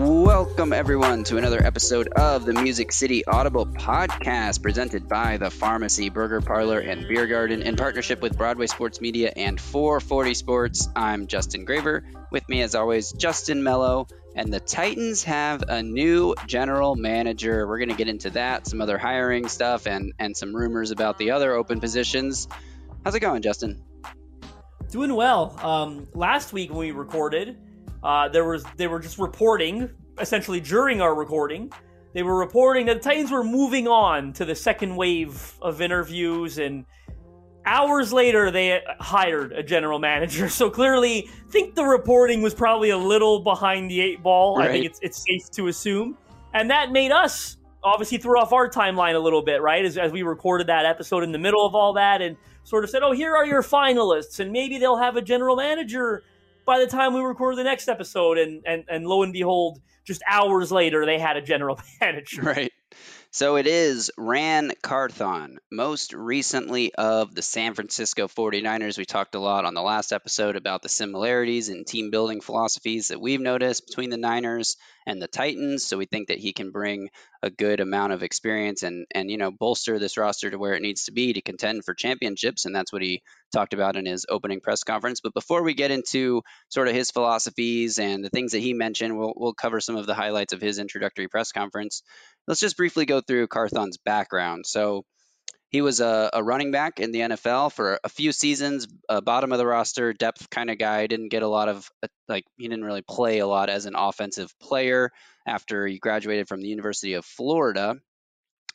Welcome, everyone, to another episode of the Music City Audible podcast presented by the Pharmacy Burger Parlor and Beer Garden in partnership with Broadway Sports Media and 440 Sports. I'm Justin Graver. With me, as always, Justin Mello. And the Titans have a new general manager. We're going to get into that, some other hiring stuff, and, and some rumors about the other open positions. How's it going, Justin? Doing well. Um, last week when we recorded, uh, there was they were just reporting essentially during our recording. They were reporting that the Titans were moving on to the second wave of interviews, and hours later they hired a general manager. So clearly, I think the reporting was probably a little behind the eight ball. Right. I think it's it's safe to assume, and that made us obviously threw off our timeline a little bit, right? As, as we recorded that episode in the middle of all that, and sort of said, "Oh, here are your finalists, and maybe they'll have a general manager." By the time we record the next episode and, and and lo and behold just hours later they had a general manager Right. So it is Ran Carthon, most recently of the San Francisco 49ers. We talked a lot on the last episode about the similarities in team building philosophies that we've noticed between the Niners and the Titans. So we think that he can bring a good amount of experience and and you know bolster this roster to where it needs to be to contend for championships and that's what he talked about in his opening press conference. But before we get into sort of his philosophies and the things that he mentioned, we'll we'll cover some of the highlights of his introductory press conference let's just briefly go through Carthon's background. So he was a, a, running back in the NFL for a few seasons, bottom of the roster, depth kind of guy. Didn't get a lot of uh, like he didn't really play a lot as an offensive player after he graduated from the University of Florida.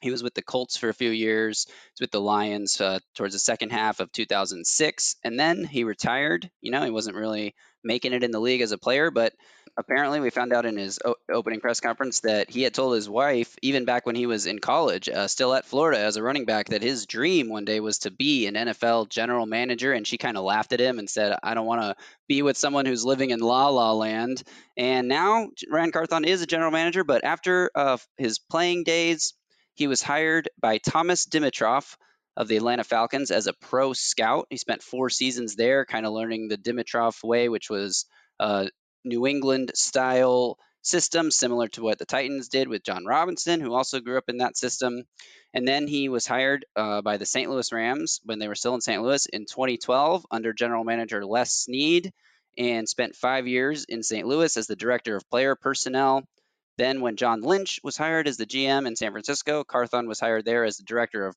He was with the Colts for a few years. He was with the Lions uh, towards the second half of 2006, and then he retired. You know, he wasn't really making it in the league as a player, but apparently we found out in his o- opening press conference that he had told his wife, even back when he was in college, uh, still at Florida as a running back, that his dream one day was to be an NFL general manager. And she kind of laughed at him and said, I don't want to be with someone who's living in La La Land. And now Ran Carthon is a general manager, but after uh, his playing days, he was hired by Thomas Dimitroff of the Atlanta Falcons as a pro scout. He spent four seasons there, kind of learning the Dimitroff way, which was uh, New England style system, similar to what the Titans did with Jon Robinson, who also grew up in that system. And then he was hired uh, by the St. Louis Rams when they were still in St. Louis in 2012 under general manager Les Snead and spent five years in St. Louis as the director of player personnel. Then, when John Lynch was hired as the GM in San Francisco, Carthon was hired there as the director of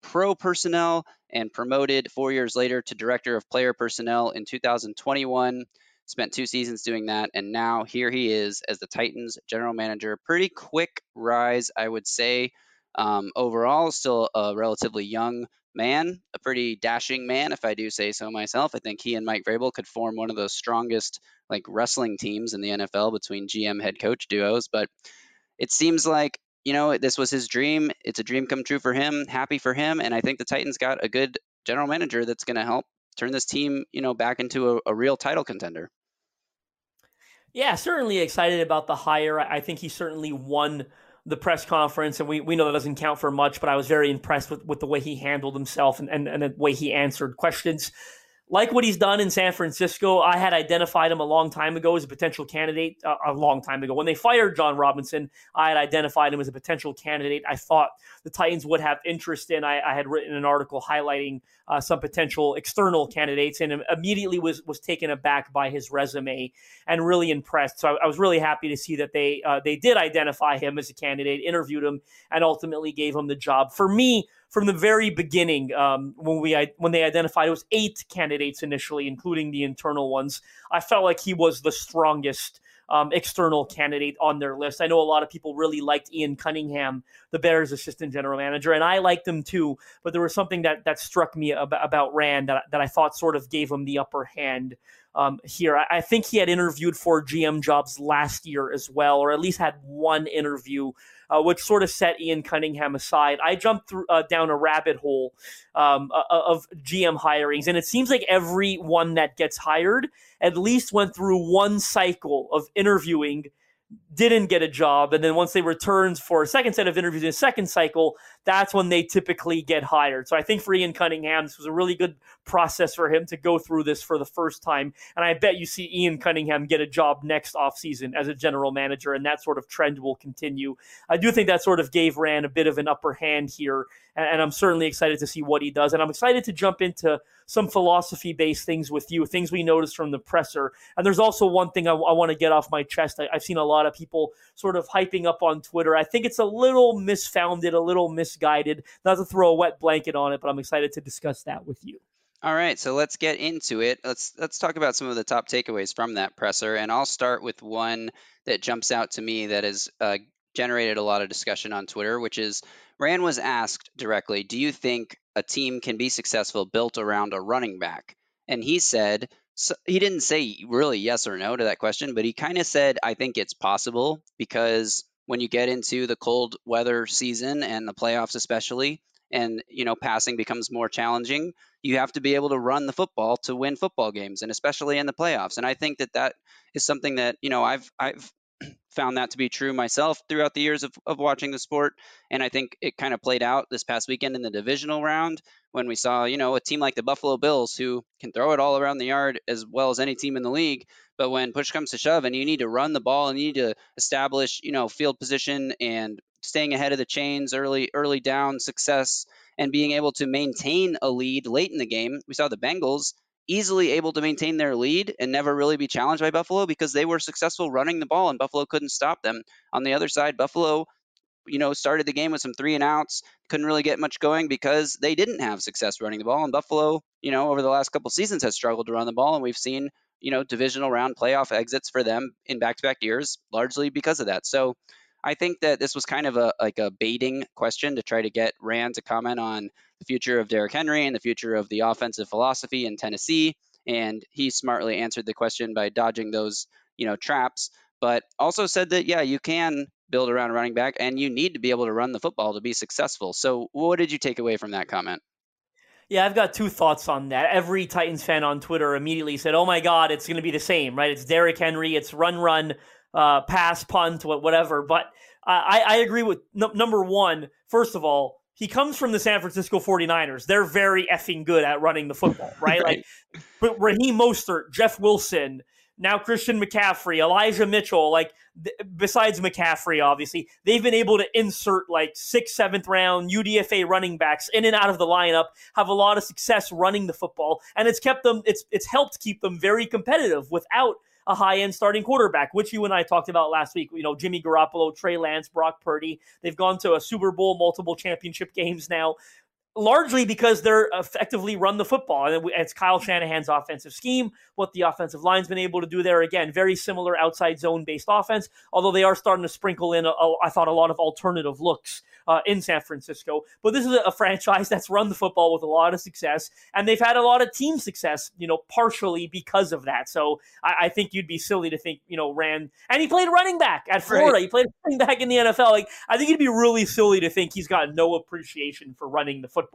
pro personnel and promoted four years later to director of player personnel in 2021 spent two seasons doing that, and now here he is as the Titans general manager. Pretty quick rise, I would say. Um, overall, still a relatively young man, a pretty dashing man, if I do say so myself. I think he and Mike Vrabel could form one of the strongest like wrestling teams in the NFL between GM head coach duos. But it seems like you know this was his dream. It's a dream come true for him. Happy for him, and I think the Titans got a good general manager that's going to help turn this team, you know, back into a, a real title contender. Yeah, certainly excited about the hire. I think he certainly won the press conference, and we, we know that doesn't count for much, but I was very impressed with, with the way he handled himself and, and, and the way he answered questions. Like what he's done in San Francisco, I had identified him a long time ago as a potential candidate. Uh, a long time ago, when they fired Jon Robinson, I had identified him as a potential candidate. I thought the Titans would have interest in. I, I had written an article highlighting uh, some potential external candidates, and immediately was was taken aback by his resume and really impressed. So I, I was really happy to see that they uh, they did identify him as a candidate, interviewed him, and ultimately gave him the job. For me, from the very beginning, um, when we when they identified it was eight candidates initially, including the internal ones, I felt like he was the strongest um, external candidate on their list. I know a lot of people really liked Ian Cunningham, the Bears' assistant general manager, and I liked him too. But there was something that that struck me about, about Ran that, that I thought sort of gave him the upper hand. Um, here, I, I think he had interviewed for GM jobs last year as well, or at least had one interview uh, which sort of set Ian Cunningham aside. I jumped through, uh, down a rabbit hole um, uh, uh, of GM hirings, and it seems like every one that gets hired at least went through one cycle of interviewing didn't get a job, and then once they returned for a second set of interviews in a second cycle, that's when they typically get hired. So I think for Ian Cunningham, this was a really good process for him to go through this for the first time. And I bet you see Ian Cunningham get a job next offseason as a general manager, and that sort of trend will continue. I do think that sort of gave Ran a bit of an upper hand here, and I'm certainly excited to see what he does. And I'm excited to jump into some philosophy based things with you, things we noticed from the presser. And there's also one thing I, I want to get off my chest. I, I've seen a lot of people sort of hyping up on Twitter. I think it's a little misfounded, a little misguided. Not to throw a wet blanket on it, but I'm excited to discuss that with you. All right, so let's get into it. Let's let's talk about some of the top takeaways from that presser, and I'll start with one that jumps out to me that has uh, generated a lot of discussion on Twitter, which is Ran was asked directly, "Do you think a team can be successful built around a running back?" And he said, so he didn't say really yes or no to that question, but he kind of said, "I think it's possible because when you get into the cold weather season and the playoffs especially, and you know passing becomes more challenging, you have to be able to run the football to win football games, and especially in the playoffs. And I think that that is something that you know I've I've found that to be true myself throughout the years of, of watching the sport. And I think it kind of played out this past weekend in the divisional round when we saw, you know, a team like the Buffalo Bills who can throw it all around the yard as well as any team in the league. But when push comes to shove and you need to run the ball and you need to establish, you know, field position and staying ahead of the chains, early early down success, and being able to maintain a lead late in the game. We saw the Bengals easily able to maintain their lead and never really be challenged by Buffalo because they were successful running the ball and Buffalo couldn't stop them. On the other side, Buffalo, you know, started the game with some three and outs, couldn't really get much going because they didn't have success running the ball. And Buffalo, you know, over the last couple seasons has struggled to run the ball, and we've seen, you know, divisional round playoff exits for them in back-to-back years, largely because of that. So I think that this was kind of a like a baiting question to try to get Ran to comment on the future of Derrick Henry and the future of the offensive philosophy in Tennessee. And he smartly answered the question by dodging those, you know, traps, but also said that, yeah, you can build around a running back and you need to be able to run the football to be successful. So what did you take away from that comment? Yeah, I've got two thoughts on that. Every Titans fan on Twitter immediately said, "Oh my God, it's going to be the same, right? It's Derrick Henry, it's run, run, uh, pass, punt, whatever." But I, I agree with n- number one. First of all, he comes from the San Francisco 49ers. They're very effing good at running the football, right? right. Like but Raheem Mostert, Jeff Wilson, now Christian McCaffrey, Elijah Mitchell, like th- besides McCaffrey, obviously, they've been able to insert like sixth, seventh round UDFA running backs in and out of the lineup, have a lot of success running the football, and it's kept them, it's it's helped keep them very competitive without a high end starting quarterback, which you and I talked about last week. You know, Jimmy Garoppolo, Trey Lance, Brock Purdy. They've gone to a Super Bowl, multiple championship games now largely because they're effectively run the football. And it's Kyle Shanahan's offensive scheme, what the offensive line's been able to do there. Again, very similar outside zone based offense, although they are starting to sprinkle in, a, a, I thought, a lot of alternative looks uh, in San Francisco. But this is a, a, franchise that's run the football with a lot of success, and they've had a lot of team success, you know, partially because of that. So I, I think you'd be silly to think, you know, Ran, and he played running back at Florida. Right. He played running back in the NFL. Like, I think you'd be really silly to think he's got no appreciation for running the football.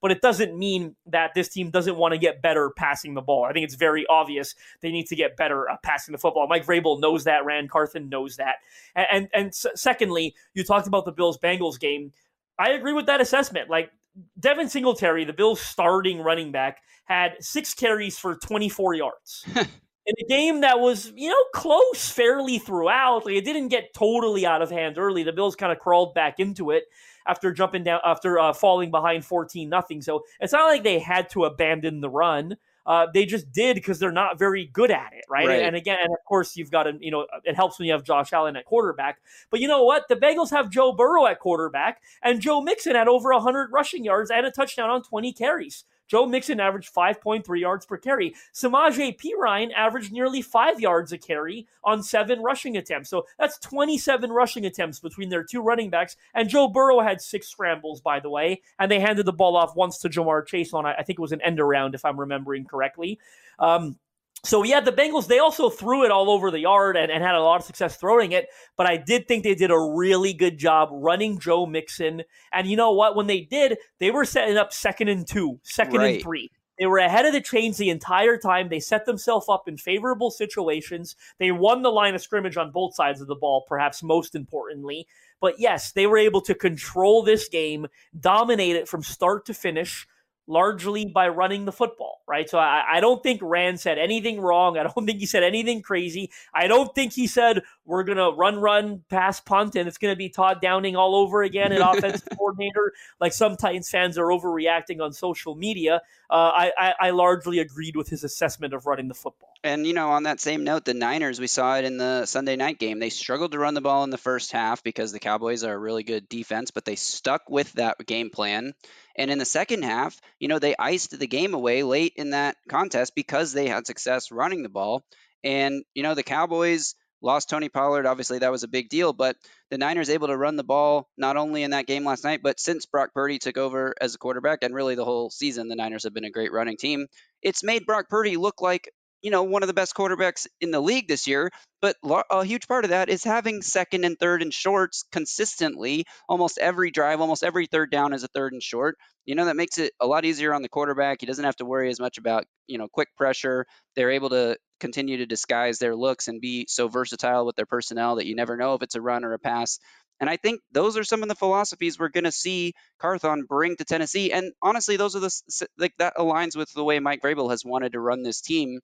But it doesn't mean that this team doesn't want to get better passing the ball. I think it's very obvious they need to get better at passing the football. Mike Vrabel knows that. Ran Carthon knows that. And, and, and secondly, you talked about the Bills Bengals game game. I agree with that assessment. Like Devin Singletary, the Bills' starting running back, had six carries for 24 yards. in a game that was, you know, close fairly throughout. Like it didn't get totally out of hand early. The Bills kind of crawled back into it after jumping down after uh, falling behind 14 nothing. So it's not like they had to abandon the run. Uh, they just did because they're not very good at it, right? right? And, again, and of course, you've got to, you know, it helps when you have Josh Allen at quarterback. But you know what? The Bengals have Joe Burrow at quarterback, and Joe Mixon had over 100 rushing yards and a touchdown on 20 carries. Joe Mixon averaged 5.3 yards per carry. Samaje Perine averaged nearly five yards a carry on seven rushing attempts. So that's 27 rushing attempts between their two running backs. And Joe Burrow had six scrambles, by the way, and they handed the ball off once to Ja'Marr Chase on, I think it was an end around, if I'm remembering correctly. Um, So yeah, the Bengals they also threw it all over the yard and, and, had a lot of success throwing it. But I did think they did a really good job running Joe Mixon. And you know what? When they did, they were setting up second and two, second Right. and three. They were ahead of the chains the entire time. They set themselves up in favorable situations. They won the line of scrimmage on both sides of the ball, perhaps most importantly. But yes, they were able to control this game, dominate it from start to finish largely by running the football, right? So I, I, don't think Ran said anything wrong. I don't think he said anything crazy. I don't think he said we're gonna run, run, pass, punt, and it's gonna be Todd Downing all over again at offensive coordinator. Like some Titans fans are overreacting on social media. Uh, I, I, I largely agreed with his assessment of running the football. And you know, on that same note, the Niners, we saw it in the Sunday night game. They struggled to run the ball in the first half because the Cowboys are a really good defense, but they stuck with that game plan. And in the second half, you know, they iced the game away late in that contest because they had success running the ball. And, you know, the Cowboys lost Tony Pollard. Obviously, that was a big deal, but the Niners able to run the ball not only in that game last night, but since Brock Purdy took over as a quarterback and really the whole season, the Niners have been a great running team. It's made Brock Purdy look like you know, one of the best quarterbacks in the league this year. But a huge part of that is having second and third and shorts consistently. Almost every drive, almost every third down is a third and short. You know, that makes it a lot easier on the quarterback. He doesn't have to worry as much about, you know, quick pressure. They're able to continue to disguise their looks and be so versatile with their personnel that you never know if it's a run or a pass. And I think those are some of the philosophies we're going to see Carthon bring to Tennessee. And honestly, those are the like that aligns with the way Mike Vrabel has wanted to run this team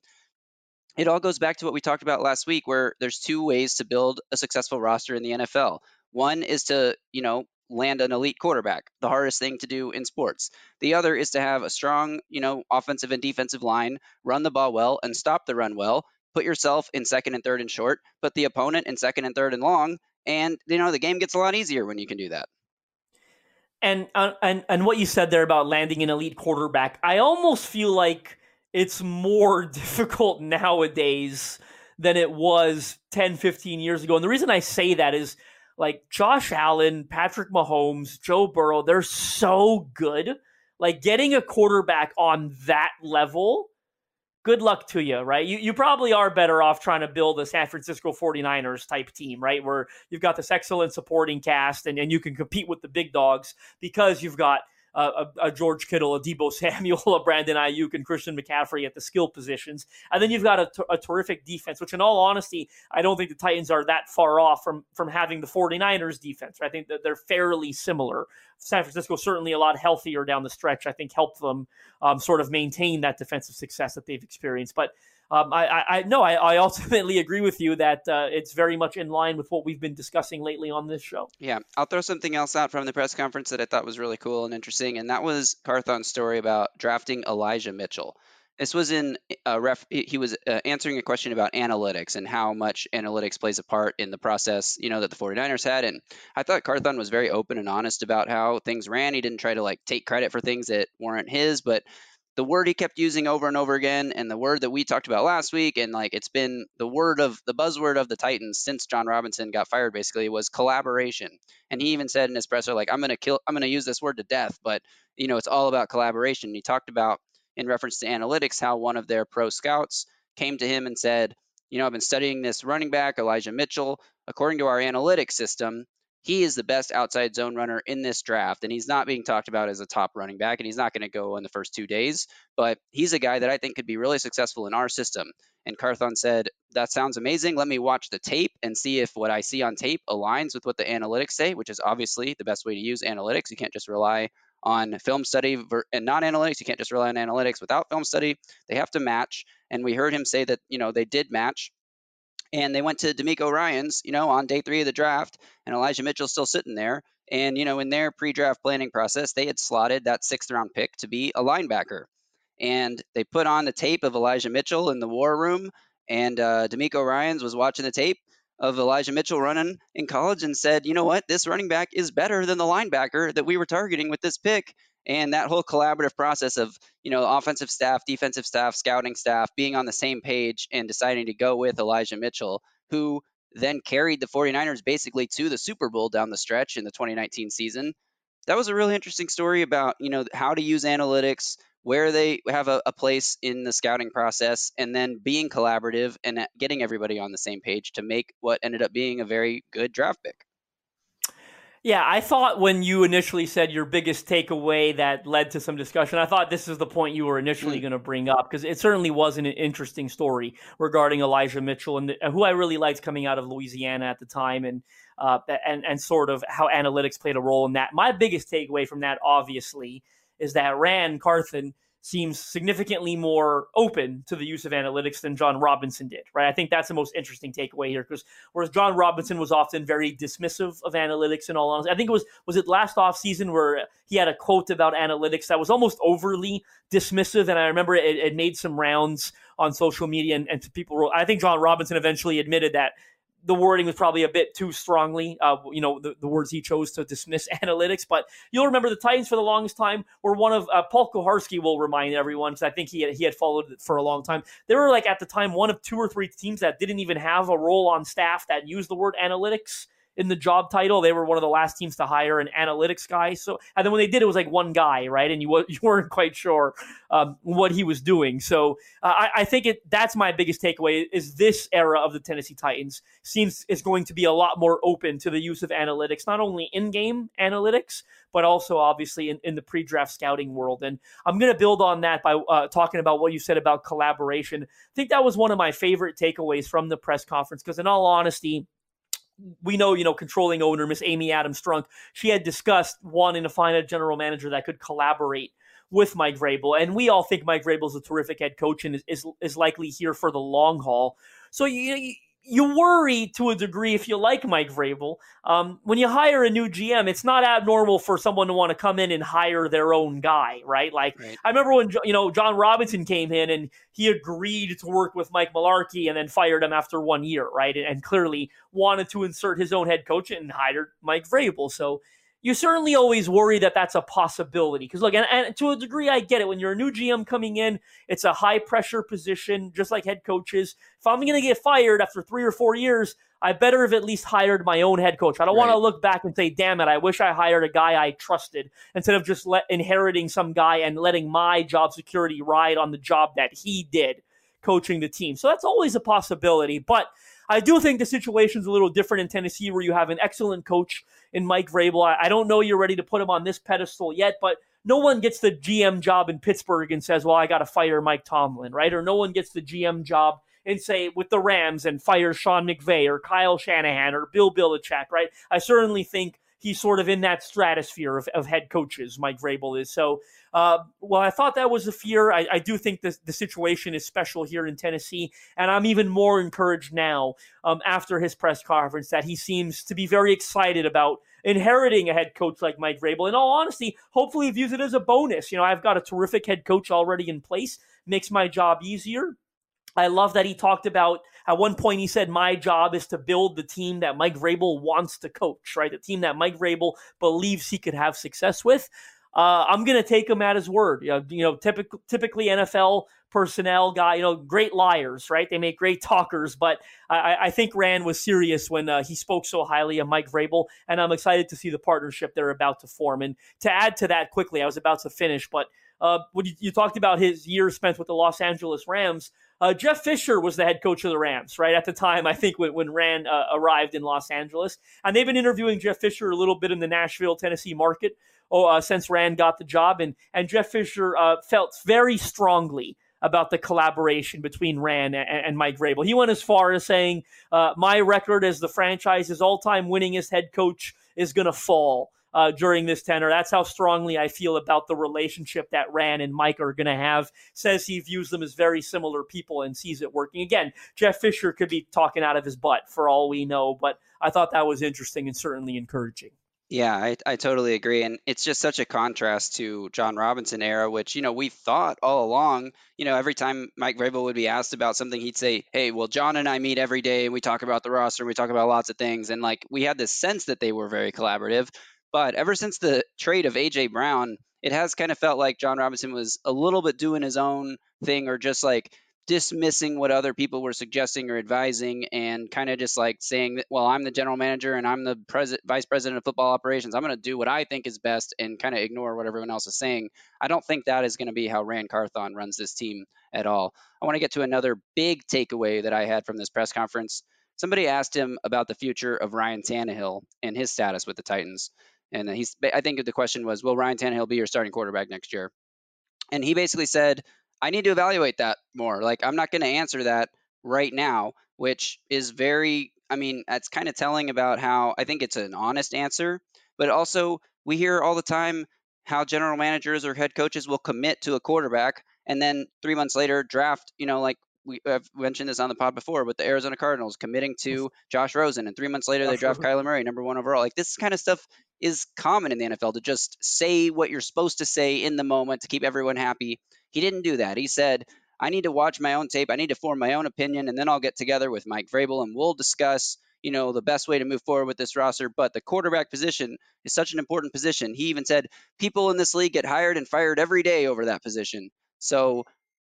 it all goes back to what we talked about last week where there's two ways to build a successful roster in the NFL. One is to, you know, land an elite quarterback, the hardest thing to do in sports. The other is to have a strong, you know, offensive and defensive line, run the ball well and stop the run well, put yourself in second and third and short, put the opponent in second and third and long, and you know, the game gets a lot easier when you can do that. And uh, and and what you said there about landing an elite quarterback, I almost feel like it's more difficult nowadays than it was 10, 15 years ago. And the reason I say that is like Josh Allen, Patrick Mahomes, Joe Burrow, they're so good. Like getting a quarterback on that level, good luck to you, right? You, you probably are better off trying to build a San Francisco 49ers type team, right? Where you've got this excellent supporting cast and, and you can compete with the big dogs because you've got a, a, George Kittle, a Deebo Samuel, a Brandon Aiyuk, and Christian McCaffrey at the skill positions. And then you've got a, a terrific defense, which in all honesty, I don't think the Titans are that far off from, from having the 49ers defense. I think that they're fairly similar. San Francisco certainly a lot healthier down the stretch, I think helped them um, sort of maintain that defensive success that they've experienced. But um, I, I, I no, I, I, ultimately agree with you that uh, it's very much in line with what we've been discussing lately on this show. Yeah, I'll throw something else out from the press conference that I thought was really cool and interesting, and that was Carthon's story about drafting Elijah Mitchell. This was in a ref. He was uh, answering a question about analytics and how much analytics plays a part in the process, you know, that the 49ers had. And I thought Carthon was very open and honest about how things ran. He didn't try to like take credit for things that weren't his, but the word he kept using over and over again and the word that we talked about last week and like it's been the word of the buzzword of the titans since Jon Robinson got fired basically was collaboration. And he even said in his presser like i'm to kill i'm to use this word to death but you know it's all about collaboration. He talked about in reference to analytics how one of their pro scouts came to him and said you know i've been studying this running back elijah mitchell. According to our analytics system he is the best outside zone runner in this draft, and he's not being talked about as a top running back, and he's not going to go in the first two days. But he's a guy that I think could be really successful in our system. And Carthon said, That sounds amazing. Let me watch the tape and see if what I see on tape aligns with what the analytics say, which is obviously the best way to use analytics. You can't just rely on film study and non analytics. You can't just rely on analytics without film study. They have to match. And we heard him say that, you know, they did match and they went to DeMeco Ryans, you know, on day three of the draft, and Elijah Mitchell's still sitting there. And you know, in their pre-draft planning process, they had slotted that sixth round pick to be a linebacker, and they put on the tape of Elijah Mitchell in the war room, and uh, DeMeco Ryans was watching the tape of Elijah Mitchell running in college and said, you know what, this running back is better than the linebacker that we were targeting with this pick and that whole collaborative process of you know offensive staff defensive staff scouting staff being on the same page and deciding to go with elijah mitchell who then carried the 49ers basically to the super bowl down the stretch in the 2019 season that was a really interesting story about you know how to use analytics where they have a, a place in the scouting process, and then being collaborative and uh, getting everybody on the same page to make what ended up being a very good draft pick. Yeah, I thought when you initially said your biggest takeaway that led to some discussion, I thought this is the point you were initially mm. going to bring up because it certainly was an interesting story regarding Elijah Mitchell and the, who I really liked coming out of Louisiana at the time, and uh, and and sort of how analytics played a role in that. My biggest takeaway from that, obviously, is that Ran Carthon seems significantly more open to the use of analytics than Jon Robinson did, right? I think that's the most interesting takeaway here because whereas Jon Robinson was often very dismissive of analytics in all honesty, I think it was was it last off season where he had a quote about analytics that was almost overly dismissive, and I remember it, it made some rounds on social media and, and people. I think Jon Robinson eventually admitted that the wording was probably a bit too strongly, uh, you know, the, the, words he chose to dismiss analytics. But you'll remember the Titans for the longest time were one of uh, Paul Kuharsky will remind everyone because I think he had, he had followed it for a long time. They were like at the time one of two or three teams that didn't even have a role on staff that used the word analytics in the job title. They were one of the last teams to hire an analytics guy. So, and then when they did, it was like one guy, right? And you you weren't quite sure um, what he was doing. So, uh, I, I, think it that's my biggest takeaway is this era of the Tennessee Titans seems is going to be a lot more open to the use of analytics, not only in game analytics, but also obviously in, in the pre-draft scouting world. And I'm going to build on that by uh, talking about what you said about collaboration. I think that was one of my favorite takeaways from the press conference because, in all honesty we know, you know, controlling owner, Miss Amy Adams Strunk, she had discussed wanting to find a general manager that could collaborate with Mike Vrabel. And we all think Mike Vrabel is a terrific head coach and is, is, is likely here for the long haul. So you, you worry to a degree if you like Mike Vrabel. Um, when you hire a new GM, it's not abnormal for someone to want to come in and hire their own guy, right? Like right. I remember when you know Jon Robinson came in and he agreed to work with Mike Mularkey and then fired him after one year, right? And, and clearly wanted to insert his own head coach and hired Mike Vrabel. So you certainly always worry that that's a possibility. Because look, and, and, to a degree, I get it. When you're a new GM coming in, it's a high pressure position, just like head coaches. If I'm going to get fired after three or four years, I better have at least hired my own head coach. I don't right. want to look back and say, "Damn it, I wish I hired a guy I trusted," instead of just let, inheriting some guy and letting my job security ride on the job that he did coaching the team. So that's always a possibility, but I do think the situation's a little different in Tennessee where you have an excellent coach in Mike Vrabel. I, I don't know you're ready to put him on this pedestal yet, but no one gets the GM job in Pittsburgh and says, well, I got to fire Mike Tomlin, right? Or no one gets the GM job and say with the Rams and fire Sean McVay or Kyle Shanahan or Bill Belichick, right? I certainly think he's sort of in that stratosphere of, of head coaches, Mike Vrabel is. So, uh, well, I thought that was a fear. I, I do think the, the situation is special here in Tennessee, and I'm even more encouraged now um, after his press conference that he seems to be very excited about inheriting a head coach like Mike Vrabel. In all honesty, hopefully he views it as a bonus. You know, I've got a terrific head coach already in place, makes my job easier. I love that he talked about at one point he said, My job is to build the team that Mike Vrabel wants to coach, right? The team that Mike Vrabel believes he could have success with. Uh, I'm going to take him at his word. You know, you know typical, typically NFL personnel guy, you know, great liars, right? They make great talkers, but I, I think Ran was serious when uh, he spoke so highly of Mike Vrabel, and I'm excited to see the partnership they're about to form. And to add to that quickly, I was about to finish, but uh, when you, you, talked about his years spent with the Los Angeles Rams, uh, Jeff Fisher was the head coach of the Rams, right at the time. I think when, when Ran uh, arrived in Los Angeles, and they've been interviewing Jeff Fisher a little bit in the Nashville, Tennessee market oh, uh, since Ran got the job, and and Jeff Fisher uh, felt very strongly about the collaboration between Ran and, and, Mike Vrabel. He went as far as saying, uh, "My record as the franchise's all-time winningest head coach is going to fall." Uh, during this tenor. That's how strongly I feel about the relationship that Ran and Mike are going to have. Says he views them as very similar people and sees it working. Again, Jeff Fisher could be talking out of his butt for all we know, but I thought that was interesting and certainly encouraging. Yeah, I, I totally agree. And it's just such a contrast to Jon Robinson era, which, you know, we thought all along, you know, every time Mike Vrabel would be asked about something, he'd say, Hey, well, John and I meet every day and we talk about the roster and we talk about lots of things. And like we had this sense that they were very collaborative. But ever since the trade of AJ Brown, it has kind of felt like Jon Robinson was a little bit doing his own thing or just like dismissing what other people were suggesting or advising and kind of just like saying that well i'm the general manager and i'm the pres- vice president of football operations. I'm going to do what i think is best and kind of ignore what everyone else is saying. I don't think that is going to be how Ran Carthon runs this team at all. I want to get to another big takeaway that i had from this press conference. Somebody asked him about the future of ryan Tannehill and his status with the titans and uh, he's i think the question was will ryan Tannehill be your starting quarterback next year and he basically said I need to evaluate that more. Like I'm not going to answer that right now, which is very I mean, that's kind of telling about how I think it's an honest answer, but also we hear all the time how general managers or head coaches will commit to a quarterback and then 3 months later draft, you know, like we have mentioned this on the pod before with the Arizona Cardinals committing to Josh Rosen, and three months later they draft Kyler Murray, number one overall. Like this kind of stuff is common in the NFL to just say what you're supposed to say in the moment to keep everyone happy. He didn't do that. He said, I need to watch my own tape. I need to form my own opinion, and then I'll get together with Mike Vrabel and we'll discuss, you know, the best way to move forward with this roster. But the quarterback position is such an important position. He even said people in this league get hired and fired every day over that position. So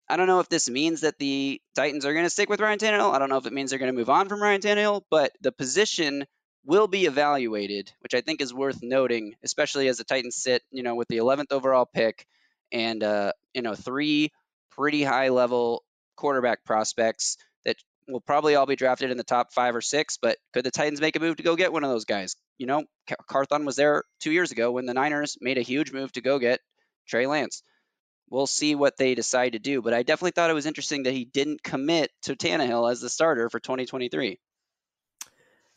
I don't know if this means that the Titans are going to stick with Ryan Tannehill. I don't know if it means they're going to move on from Ryan Tannehill, but the position will be evaluated, which I think is worth noting, especially as the Titans sit, you know, with the 11th overall pick and uh, you know three pretty high level quarterback prospects that will probably all be drafted in the top five or six. But could the Titans make a move to go get one of those guys? You know, Carthon was there two years ago when the Niners made a huge move to go get Trey Lance. We'll see what they decide to do, but I definitely thought it was interesting that he didn't commit to Tannehill as the starter for 2023.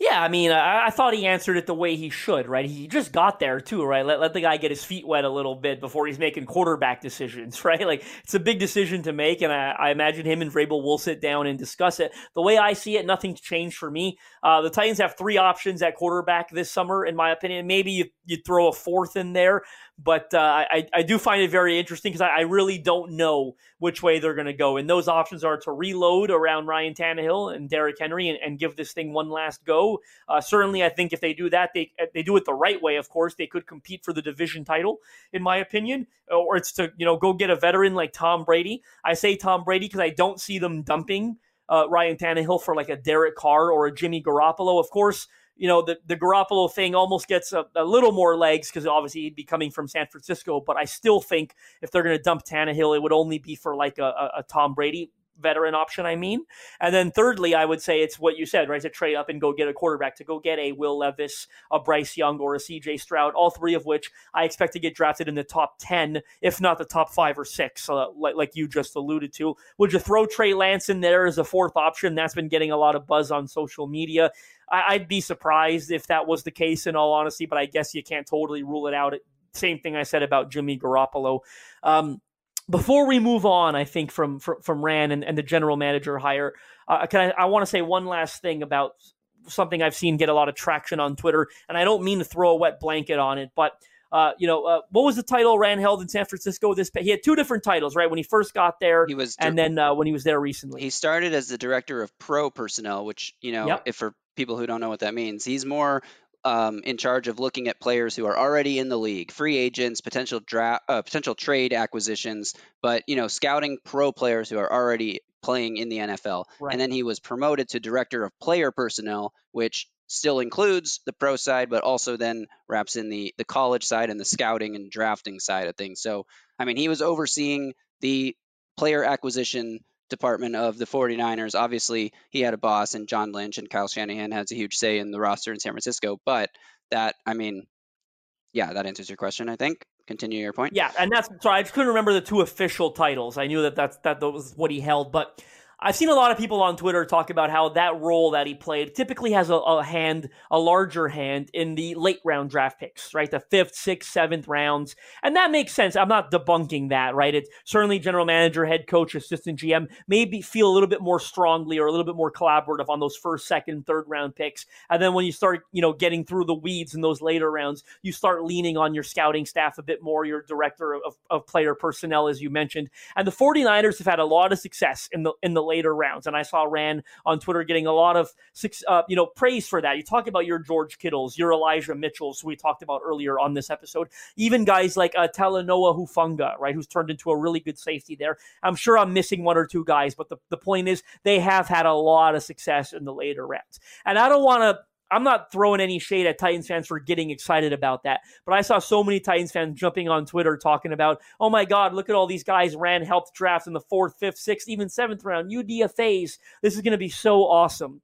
Yeah, I mean, I, I, thought he answered it the way he should, right? He just got there too, right? Let, let the guy get his feet wet a little bit before he's making quarterback decisions, right? Like it's a big decision to make, and I, I imagine him and Vrabel will sit down and discuss it. The way I see it, nothing's changed for me. Uh, the Titans have three options at quarterback this summer, in my opinion. Maybe you, you throw a fourth in there, but uh, I, I do find it very interesting because I, I, really don't know which way they're going to go. And those options are to reload around Ryan Tannehill and Derrick Henry and, and give this thing one last go. Uh, certainly, I think if they do that, they they do it the right way. Of course, they could compete for the division title, in my opinion. Or it's to you know go get a veteran like Tom Brady. I say Tom Brady because I don't see them dumping. Uh, Ryan Tannehill for like a Derek Carr or a Jimmy Garoppolo. Of course, you know, the, the Garoppolo thing almost gets a, a little more legs because obviously he'd be coming from San Francisco. But I still think if they're going to dump Tannehill, it would only be for like a, a, a Tom Brady veteran option, I mean. And then thirdly, I would say it's what you said, right? To trade up and go get a quarterback, to go get a Will Levis, a Bryce Young, or a CJ Stroud, all three of which I expect to get drafted in the top 10, if not the top five or six, uh, like, like you just alluded to. Would you throw Trey Lance in there as a fourth option? That's been getting a lot of buzz on social media. I, would be surprised if that was the case, in all honesty, but I guess you can't totally rule it out. Same thing I said about Jimmy Garoppolo. Um, before we move on, I think from from, from Ran and, and the general manager hire, uh, can I, I want to say one last thing about something I've seen get a lot of traction on Twitter, and I don't mean to throw a wet blanket on it, but uh, you know, uh, what was the title Ran held in San Francisco? This he had two different titles, right? When he first got there, he was, and then uh, when he was there recently, he started as the director of pro personnel, which you know, yep. if for people who don't know what that means, he's more um, in charge of looking at players who are already in the league, free agents, potential draft, uh, potential trade acquisitions, but you know, scouting pro players who are already playing in the NFL. Right. And then he was promoted to director of player personnel, which still includes the pro side, but also then wraps in the the college side and the scouting and drafting side of things. So, I mean, he was overseeing the player acquisition department of the 49ers. Obviously, he had a boss, and John Lynch and Kyle Shanahan has a huge say in the roster in San Francisco. But that, I mean, yeah, that answers your question, I think. Continue your point. Yeah, and that's sorry, I just couldn't remember the two official titles. I knew that that's that was what he held, but I've seen a lot of people on Twitter talk about how that role that he played typically has a, a, hand, a larger hand in the late round draft picks, right? The fifth, sixth, seventh rounds. And that makes sense. I'm not debunking that, right? It's certainly general manager, head coach, assistant GM maybe feel a little bit more strongly or a little bit more collaborative on those first, second, third round picks. And then when you start, you know, getting through the weeds in those later rounds, you start leaning on your scouting staff a bit more, your director of, of player personnel, as you mentioned. And the 49ers have had a lot of success in the in the later rounds. And I saw Ran on Twitter getting a lot of uh, you know praise for that. You talk about your George Kittles, your Elijah Mitchells, who we talked about earlier on this episode. Even guys like uh, Talanoa Hufanga, right, who's turned into a really good safety there. I'm sure I'm missing one or two guys, but the, the point is they have had a lot of success in the later rounds. And I don't want to I'm not throwing any shade at Titans fans for getting excited about that, but I saw so many Titans fans jumping on Twitter talking about, oh my God, look at all these guys Ran helped draft in the fourth, fifth, sixth, even seventh round. UDFAs. This is going to be so awesome.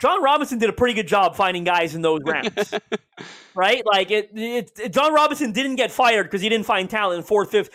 Jon Robinson did a pretty good job finding guys in those rounds, right? Like it, it, it Jon Robinson didn't get fired because he didn't find talent in fourth, fifth.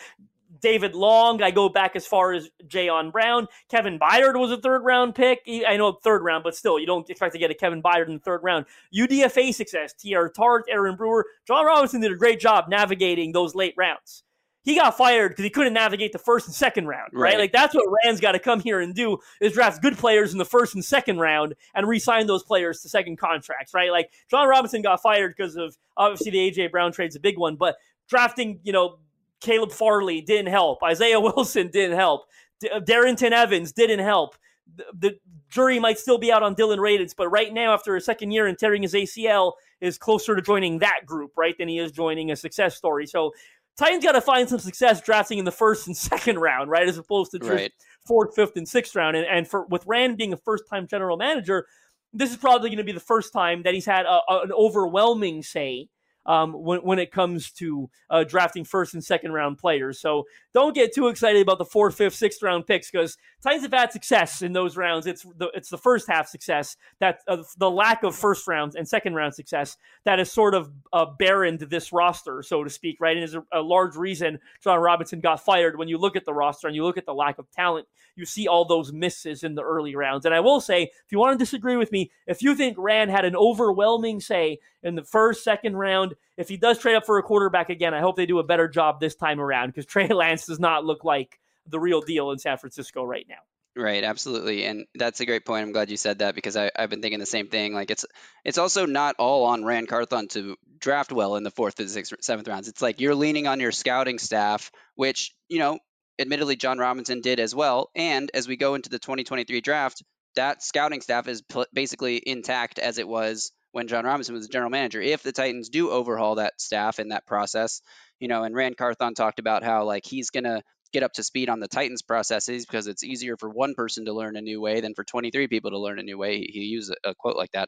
David Long. I go back as far as Jayon Brown. Kevin Byard was a third round pick. I know third round, but still, you don't expect to get a Kevin Byard in the third round. UDFA success, Teair Tart, Aaron Brewer. Jon Robinson did a great job navigating those late rounds. He got fired because he couldn't navigate the first and second round, right? right? Like that's what Ran's got to come here and do is draft good players in the first and second round and re-sign those players to second contracts, right? Like Jon Robinson got fired because of obviously the AJ Brown trade's a big one, but drafting, you know, Caleb Farley didn't help. Isaiah Wilson didn't help. D- uh, Evans didn't help. The, the, jury might still be out on Dillon Radunz, but right now, after a second year and tearing his ACL, is closer to joining that group, right, than he is joining a success story. So Titans got to find some success drafting in the first and second round, right, as opposed to just right. fourth, fifth, and sixth round. And, and for with Ran being a first time general manager, this is probably going to be the first time that he's had a, a, an overwhelming say um, when, when it comes to uh, drafting first and second round players. So don't get too excited about the fourth, fifth, sixth round picks because Titans have had success in those rounds. It's the it's the first half success that uh, the lack of first rounds and second round success that has sort of uh, barrened this roster, so to speak. Right, and is a, a large reason Jon Robinson got fired. When you look at the roster and you look at the lack of talent, you see all those misses in the early rounds. And I will say, if you want to disagree with me, if you think Ran had an overwhelming say in the first, second round, if he does trade up for a quarterback again, I hope they do a better job this time around because Trey Lance does not look like the real deal in San Francisco right now. Right, absolutely, and that's a great point. I'm glad you said that because I, have been thinking the same thing. Like it's it's also not all on Ran Carthon to draft well in the fourth, fifth, sixth, seventh rounds. It's like you're leaning on your scouting staff, which you know admittedly Jon Robinson did as well. And as we go into the 2023 draft, that scouting staff is pl- basically intact as it was when Jon Robinson was the general manager. If the Titans do overhaul that staff in that process, you know, and Ran Carthon talked about how like he's gonna get up to speed on the Titans processes because it's easier for one person to learn a new way than for 23 people to learn a new way. He, used a, a quote like that.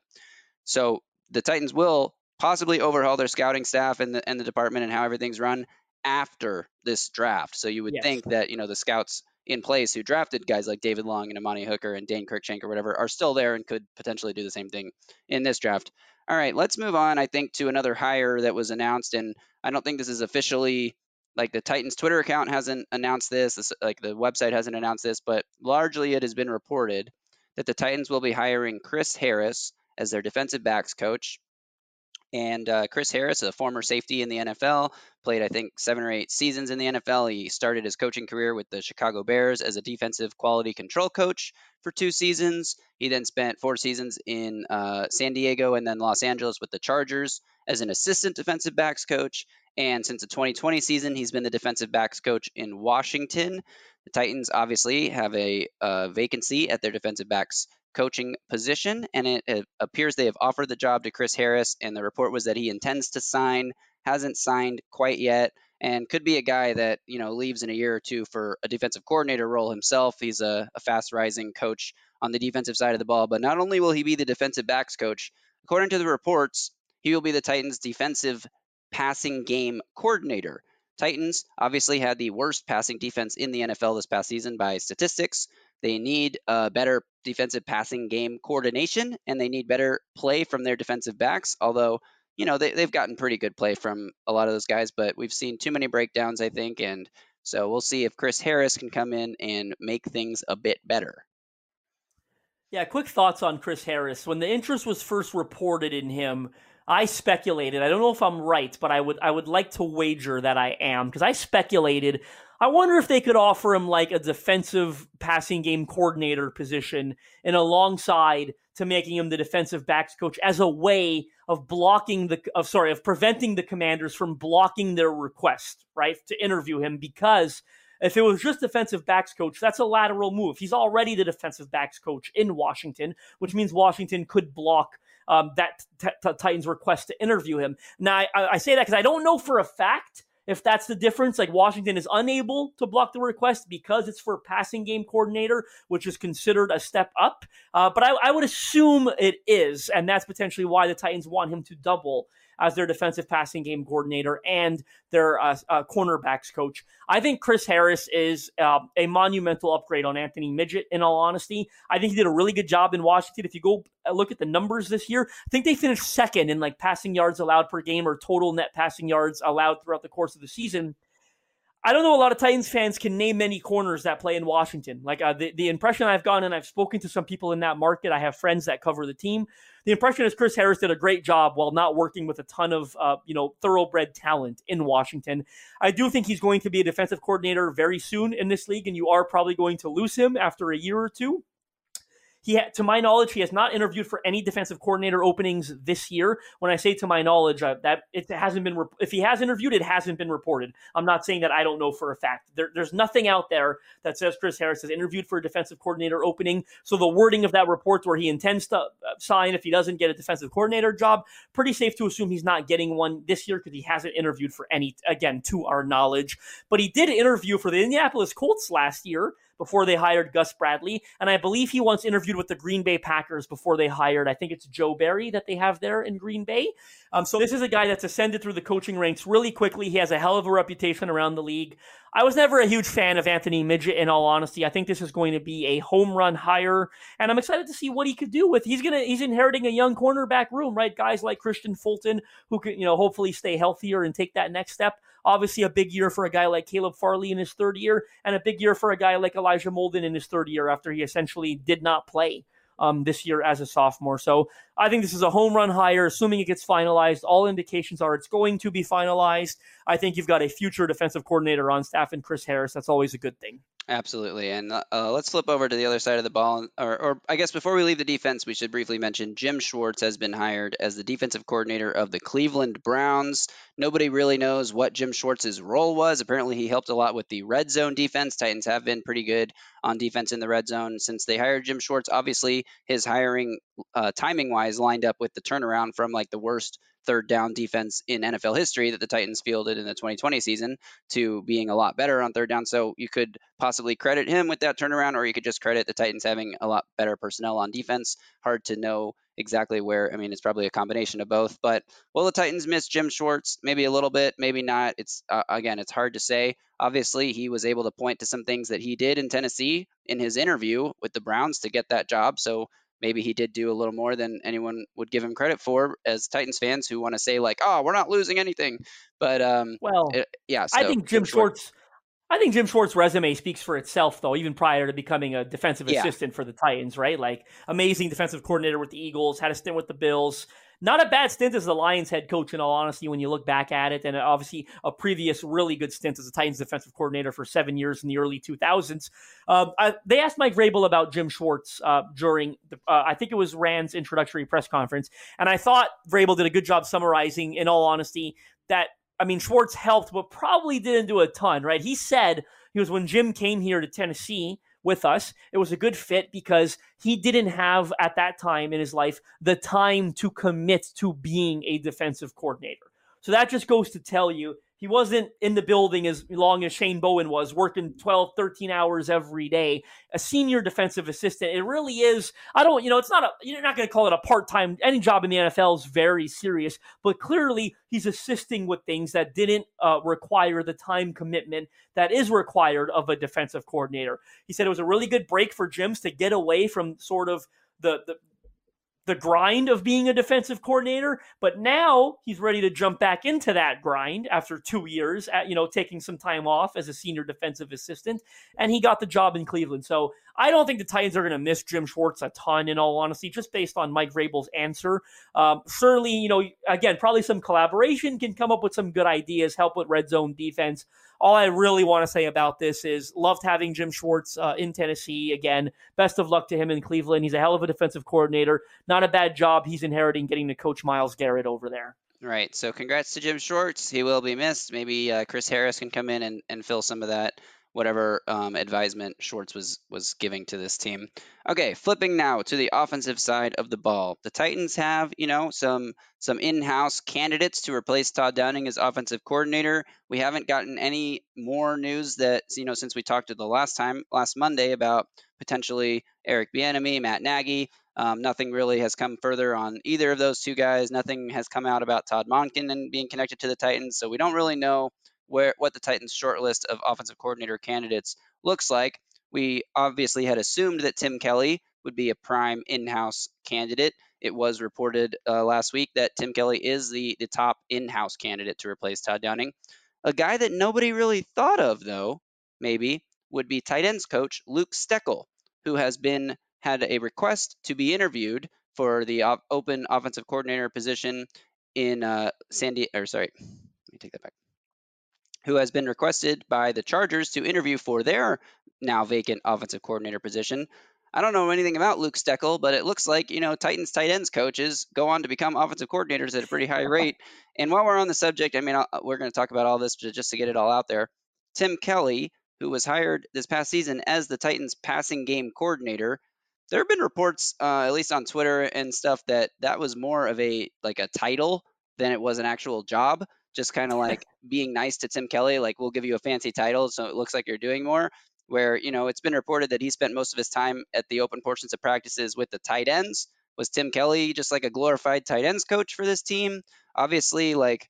So the Titans will possibly overhaul their scouting staff and the and the department and how everything's run after this draft. So you would yes. think that, you know, the scouts in place who drafted guys like David Long and Amani Hooker and Dane Cruikshank or whatever are still there and could potentially do the same thing in this draft. All right, let's move on, I think, to another hire that was announced. And I don't think this is officially like the Titans Twitter account hasn't announced this, this like the website hasn't announced this, but largely it has been reported that the Titans will be hiring Chris Harris as their defensive backs coach. And uh, Chris Harris, a former safety in the NFL, played, I think, seven or eight seasons in the NFL. He started his coaching career with the Chicago Bears as a defensive quality control coach for two seasons. He then spent four seasons in uh, San Diego and then Los Angeles with the Chargers as an assistant defensive backs coach. And since the 2020 season, he's been the defensive backs coach in Washington. The Titans obviously have a, a vacancy at their defensive backs coaching position, and it, it, appears they have offered the job to Chris Harris. And the report was that he intends to sign, hasn't signed quite yet, and could be a guy that you know leaves in a year or two for a defensive coordinator role himself. He's a, a fast rising coach on the defensive side of the ball, but not only will he be the defensive backs coach, according to the reports, he will be the Titans' defensive passing game coordinator. Titans obviously had the worst passing defense in the NFL this past season by statistics. They need a better defensive passing game coordination, and they need better play from their defensive backs. Although, you know, they, they've gotten pretty good play from a lot of those guys, but we've seen too many breakdowns, I think. And so we'll see if Chris Harris can come in and make things a bit better. Yeah, quick thoughts on Chris Harris. When the interest was first reported in him, I speculated. I don't know if I'm right, but I would I would like to wager that I am because I speculated. I wonder if they could offer him like a defensive passing game coordinator position and alongside to making him the defensive backs coach as a way of blocking the of sorry of preventing the commanders from blocking their request right to interview him because If it was just defensive backs coach, that's a lateral move. He's already the defensive backs coach in Washington, which means Washington could block um, that t- t- Titans request to interview him. Now, I, I say that because I don't know for a fact if that's the difference. Like Washington is unable to block the request because it's for passing game coordinator, which is considered a step up. Uh, but I, I would assume it is, and that's potentially why the Titans want him to double as their defensive passing game coordinator and their uh, uh, cornerbacks coach. I think Chris Harris is uh, a monumental upgrade on Anthony Midget, in all honesty. I think he did a really good job in Washington. If you go uh, look at the numbers this year, I think they finished second in like passing yards allowed per game or total net passing yards allowed throughout the course of the season. I don't know a lot of Titans fans can name many corners that play in Washington. Like uh, the, the impression I've gotten, and I've spoken to some people in that market. I have friends that cover the team. The impression is Chris Harris did a great job while not working with a ton of uh, you know thoroughbred talent in Washington. I do think he's going to be a defensive coordinator very soon in this league, and you are probably going to lose him after a year or two. He, ha- to my knowledge, he has not interviewed for any defensive coordinator openings this year. When I say to my knowledge, uh, that it hasn't been. If he has interviewed, it hasn't been reported. I'm not saying that I don't know for a fact. There, there's nothing out there that says Chris Harris has interviewed for a defensive coordinator opening. So the wording of that report, where he intends to uh, sign if he doesn't get a defensive coordinator job, pretty safe to assume he's not getting one this year because he hasn't interviewed for any. Again, to our knowledge, but he did interview for the Indianapolis Colts last year before they hired Gus Bradley. And I believe he once interviewed with the Green Bay Packers before they hired, I think it's Joe Barry that they have there in Green Bay. Um, so this is a guy that's ascended through the coaching ranks really quickly. He has a hell of a reputation around the league. I was never a huge fan of Anthony Midget, in all honesty. I think this is going to be a home run hire, and I'm excited to see what he could do with. He's gonna he's inheriting a young cornerback room, right? Guys like Kristian Fulton, who can you know hopefully stay healthier and take that next step. Obviously, a big year for a guy like Caleb Farley in his third year, and a big year for a guy like Elijah Molden in his third year after he essentially did not play um, this year as a sophomore. So I think this is a home run hire, assuming it gets finalized. All indications are it's going to be finalized. I think you've got a future defensive coordinator on staff in Chris Harris. That's always a good thing. Absolutely. And uh, uh, let's flip over to the other side of the ball. Or, or, I guess before we leave the defense, we should briefly mention Jim Schwartz has been hired as the defensive coordinator of the Cleveland Browns. Nobody really knows what Jim Schwartz's role was. Apparently, he helped a lot with the red zone defense. Titans have been pretty good on defense in the red zone since they hired Jim Schwartz. Obviously, his hiring, uh, timing wise, lined up with the turnaround from like the worst third down defense in NFL history that the Titans fielded in the 2020 season to being a lot better on third down. So you could possibly credit him with that turnaround, or you could just credit the Titans having a lot better personnel on defense. Hard to know exactly where. I mean, it's probably a combination of both. But will the Titans miss Jim Schwartz? Maybe a little bit, maybe not. It's uh, again, it's hard to say. Obviously, he was able to point to some things that he did in Tennessee in his interview with the Browns to get that job. So maybe he did do a little more than anyone would give him credit for as Titans fans who want to say like, "Oh, we're not losing anything." But um, well, it, yeah, so I think Jim Schwartz. I think Jim Schwartz's resume speaks for itself, though, even prior to becoming a defensive Yeah. assistant for the Titans, right? Like, amazing defensive coordinator with the Eagles, had a stint with the Bills. Not a bad stint as the Lions head coach, in all honesty, when you look back at it. And obviously, a previous really good stint as the Titans defensive coordinator for seven years in the early 2000s. Uh, I, they asked Mike Vrabel about Jim Schwartz uh, during, the, uh, I think it was Ran's introductory press conference. And I thought Vrabel did a good job summarizing, in all honesty, that I mean, Schwartz helped, but probably didn't do a ton, right? He said he was when Jim came here to Tennessee with us, it was a good fit because he didn't have at that time in his life the time to commit to being a defensive coordinator. So that just goes to tell you he wasn't in the building as long as Shane Bowen was, working 12, 13 hours every day. A senior defensive assistant, it really is. I don't, you know, it's not a, you're not going to call it a part time, any job in the NFL is very serious, but clearly he's assisting with things that didn't uh, require the time commitment that is required of a defensive coordinator. He said it was a really good break for Jims to get away from sort of the, the the grind of being a defensive coordinator, but now he's ready to jump back into that grind after two years, at, you know, taking some time off as a senior defensive assistant, and he got the job in Cleveland. So I don't think the Titans are going to miss Jim Schwartz a ton, in all honesty, just based on Mike Vrabel's answer. Um, certainly, you know, again, probably some collaboration can come up with some good ideas, help with red zone defense. All I really want to say about this is loved having Jim Schwartz uh, in Tennessee. Again, best of luck to him in Cleveland. He's a hell of a defensive coordinator. Not a bad job he's inheriting getting to coach Myles Garrett over there. Right. So congrats to Jim Schwartz. He will be missed. Maybe uh, Chris Harris can come in and, and fill some of that whatever um, advisement Schwartz was was giving to this team. Okay, flipping now to the offensive side of the ball. The Titans have, you know, some some in-house candidates to replace Todd Downing as offensive coordinator. We haven't gotten any more news that, you know, since we talked to the last time last Monday about potentially Eric Bieniemy, Matt Nagy. Um, nothing really has come further on either of those two guys. Nothing has come out about Todd Monken and being connected to the Titans. So we don't really know where what the Titans' short list of offensive coordinator candidates looks like. We obviously had assumed that Tim Kelly would be a prime in-house candidate. It was reported uh, last week that Tim Kelly is the the top in-house candidate to replace Todd Downing. A guy that nobody really thought of, though, maybe would be tight ends coach Luke Steckel, who has been had a request to be interviewed for the op- open offensive coordinator position in uh, Sandy. Or sorry, let me take that back who has been requested by the Chargers to interview for their now vacant offensive coordinator position. I don't know anything about Luke Steckel, but it looks like, you know, Titans tight ends coaches go on to become offensive coordinators at a pretty high rate. And while we're on the subject, I mean, I'll, we're going to talk about all this but just to get it all out there. Tim Kelly, who was hired this past season as the Titans passing game coordinator, there have been reports, uh, at least on Twitter and stuff, that that was more of a like a title than it was an actual job just kind of like being nice to Tim Kelly, like we'll give you a fancy title so it looks like you're doing more. Where you know it's been reported that he spent most of his time at the open portions of practices with the tight ends. Was Tim Kelly just like a glorified tight ends coach for this team? Obviously, like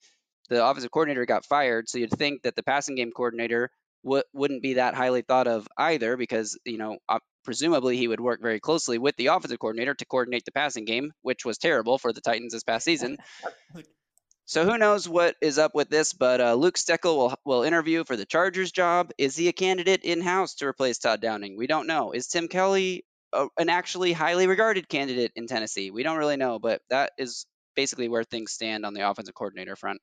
the offensive coordinator got fired, so you'd think that the passing game coordinator w- wouldn't be that highly thought of either, because you know uh, presumably he would work very closely with the offensive coordinator to coordinate the passing game, which was terrible for the Titans this past season. So who knows what is up with this? But uh, Luke Steckel will will interview for the Chargers job. Is he a candidate in house to replace Todd Downing? We don't know. Is Tim Kelly a, an actually highly regarded candidate in Tennessee? We don't really know, but that is basically where things stand on the offensive coordinator front.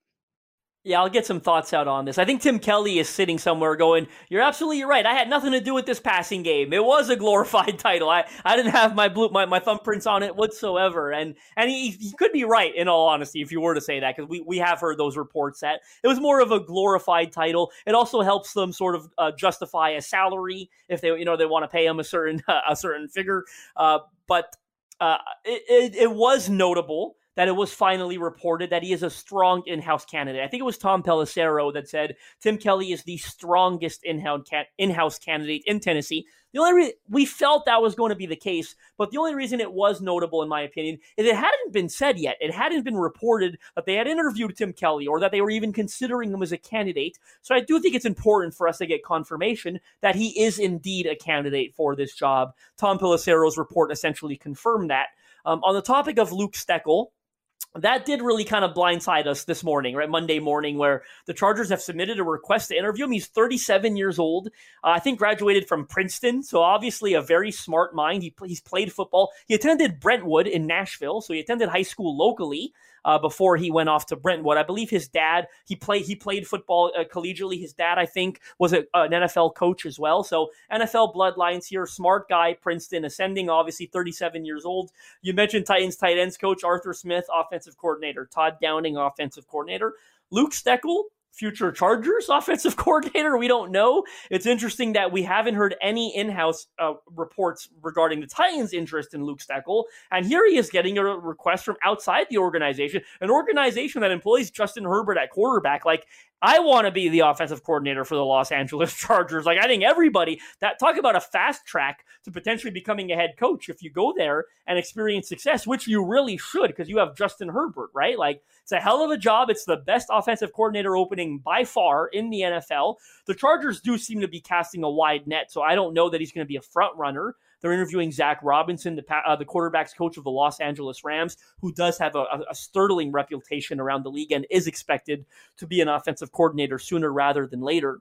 Yeah, I'll get some thoughts out on this. I think Tim Kelly is sitting somewhere going, You're absolutely right. I had nothing to do with this passing game. It was a glorified title. I, I didn't have my blue my, my thumbprints on it whatsoever. And and he, he could be right in all honesty if you were to say that, because we, we have heard those reports that it was more of a glorified title. It also helps them sort of uh, justify a salary if they you know they want to pay him a certain a certain figure. Uh, but uh, it, it, it was notable that it was finally reported that he is a strong in-house candidate. I think it was Tom Pelissero that said Tim Kelly is the strongest in-house candidate in Tennessee. The only reason we felt that was going to be the case, but the only reason it was notable, in my opinion, is it hadn't been said yet. It hadn't been reported that they had interviewed Tim Kelly or that they were even considering him as a candidate. So I do think it's important for us to get confirmation that he is indeed a candidate for this job. Tom Pelissero's report essentially confirmed that. Um, on the topic of Luke Steckel, that did really kind of blindside us this morning, right? Monday morning, where the Chargers have submitted a request to interview him. He's 37 years old. Uh, I think graduated from Princeton, so obviously a very smart mind. He, he's played football. He attended Brentwood in Nashville, so he attended high school locally uh, before he went off to Brentwood. I believe his dad he played he played football uh, collegially. His dad, I think, was a, an NFL coach as well. So NFL bloodlines here. Smart guy, Princeton, ascending. Obviously, 37 years old. You mentioned Titans tight ends coach Arthur Smith, offensive coordinator. Todd Downing, offensive coordinator. Luke Steckel, future Chargers offensive coordinator. We don't know. It's interesting that we haven't heard any in-house uh, reports regarding the Titans' interest in Luke Steckel, and here he is getting a request from outside the organization, an organization that employs Justin Herbert at quarterback. Like I want to be the offensive coordinator for the Los Angeles Chargers. Like I think everybody that talk about a fast track to potentially becoming a head coach if you go there and experience success, which you really should because you have Justin Herbert, right? Like it's a hell of a job. It's the best offensive coordinator opening by far in the NFL. The Chargers do seem to be casting a wide net, so I don't know that he's going to be a front runner. They're interviewing Zac Robinson, the, uh, the quarterback's coach of the Los Angeles Rams, who does have a, a sterling reputation around the league and is expected to be an offensive coordinator sooner rather than later.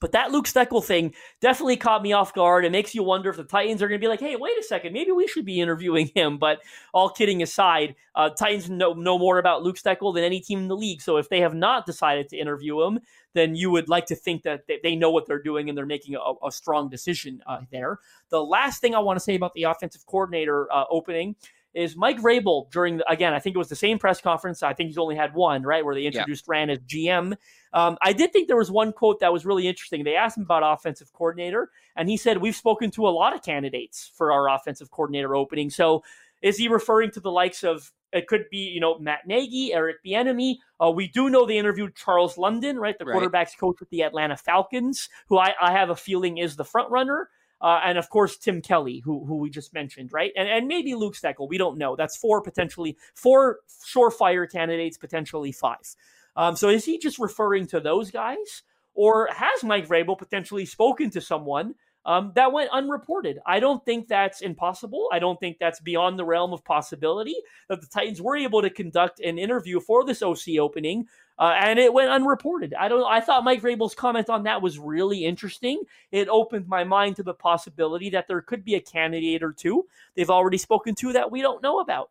But that Luke Steckel thing definitely caught me off guard. It makes you wonder if the Titans are going to be like, hey, wait a second, maybe we should be interviewing him. But all kidding aside, uh, Titans know, know more about Luke Steckel than any team in the league. So if they have not decided to interview him, then you would like to think that they know what they're doing and they're making a, a strong decision uh, there. The last thing I want to say about the offensive coordinator uh, opening is Mike Vrabel during the, again, I think it was the same press conference. I think he's only had one, right, where they introduced yeah. Ran as GM. Um, I did think there was one quote that was really interesting. They asked him about offensive coordinator, and he said, We've spoken to a lot of candidates for our offensive coordinator opening. So is he referring to the likes of it could be, you know, Matt Nagy, Eric Bieniemy. Uh, we do know they interviewed Charles London, right, the right. quarterbacks coach with the Atlanta Falcons, who I, I have a feeling is the front runner. Uh, and of course Tim Kelly, who who we just mentioned, right? And and maybe Luke Steckel. We don't know. That's four potentially four surefire candidates, potentially five. Um, so is he just referring to those guys, or has Mike Vrabel potentially spoken to someone um, that went unreported? I don't think that's impossible. I don't think that's beyond the realm of possibility that the Titans were able to conduct an interview for this OC opening uh, and it went unreported. I don't. I thought Mike Vrabel's comment on that was really interesting. It opened my mind to the possibility that there could be a candidate or two they've already spoken to that we don't know about.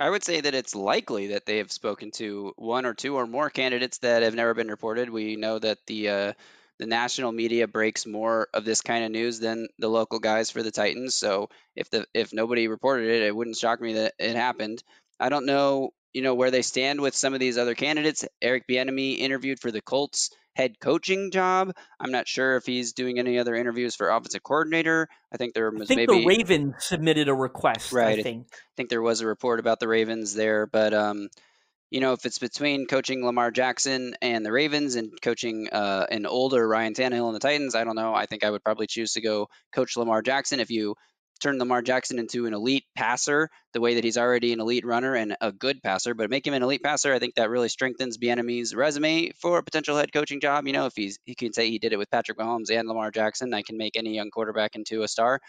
I would say that it's likely that they have spoken to one or two or more candidates that have never been reported. We know that the uh, the national media breaks more of this kind of news than the local guys for the Titans. So if the if nobody reported it, it wouldn't shock me that it happened. I don't know you know where they stand with some of these other candidates. Eric Bieniemy interviewed for the Colts head coaching job. I'm not sure if he's doing any other interviews for offensive coordinator. I think there was I think maybe the Ravens submitted a request. Right. I think. I think there was a report about the Ravens there, but um, you know, if it's between coaching Lamar Jackson and the Ravens and coaching uh, an older Ryan Tannehill and the Titans, I don't know. I think I would probably choose to go coach Lamar Jackson. If you turn Lamar Jackson into an elite passer the way that he's already an elite runner and a good passer, but make him an elite passer, I think that really strengthens Bieniemy's resume for a potential head coaching job. You know, if he's he can say he did it with Patrick Mahomes and Lamar Jackson, I can make any young quarterback into a star.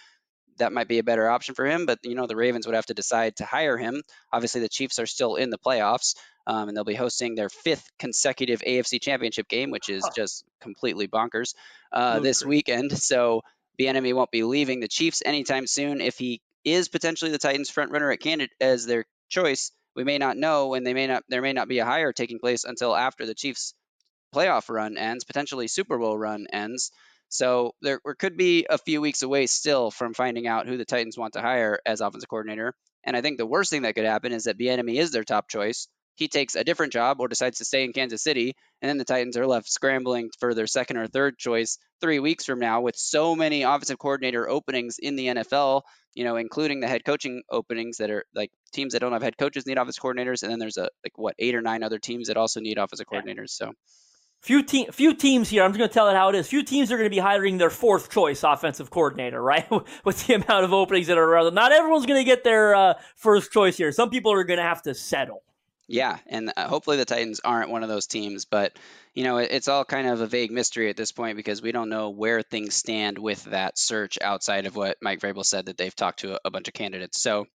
That might be a better option for him, but you know the Ravens would have to decide to hire him. Obviously, the Chiefs are still in the playoffs, um, and they'll be hosting their fifth consecutive AFC Championship game, which is just completely bonkers uh, this weekend. So Bieniemy won't be leaving the Chiefs anytime soon. If he is potentially the Titans front runner at candidate as their choice, we may not know, and they may not. There may not be a hire taking place until after the Chiefs' playoff run ends, potentially Super Bowl run ends. So there, there could be a few weeks away still from finding out who the Titans want to hire as offensive coordinator. And I think the worst thing that could happen is that Bieniemy is their top choice he takes a different job or decides to stay in Kansas City, and then the Titans are left scrambling for their second or third choice three weeks from now with so many offensive coordinator openings in the NFL, you know, including the head coaching openings that are like teams that don't have head coaches need offensive coordinators, and then there's a like what eight or nine other teams that also need offensive coordinators. So. Few team, few teams here. I'm just going to tell it how it is. Few teams are going to be hiring their fourth choice offensive coordinator, right? With the amount of openings that are around, them. not everyone's going to get their uh, first choice here. Some people are going to have to settle. Yeah, and uh, hopefully the Titans aren't one of those teams, but you know it's all kind of a vague mystery at this point because we don't know where things stand with that search outside of what Mike Vrabel said that they've talked to a, bunch of candidates. So,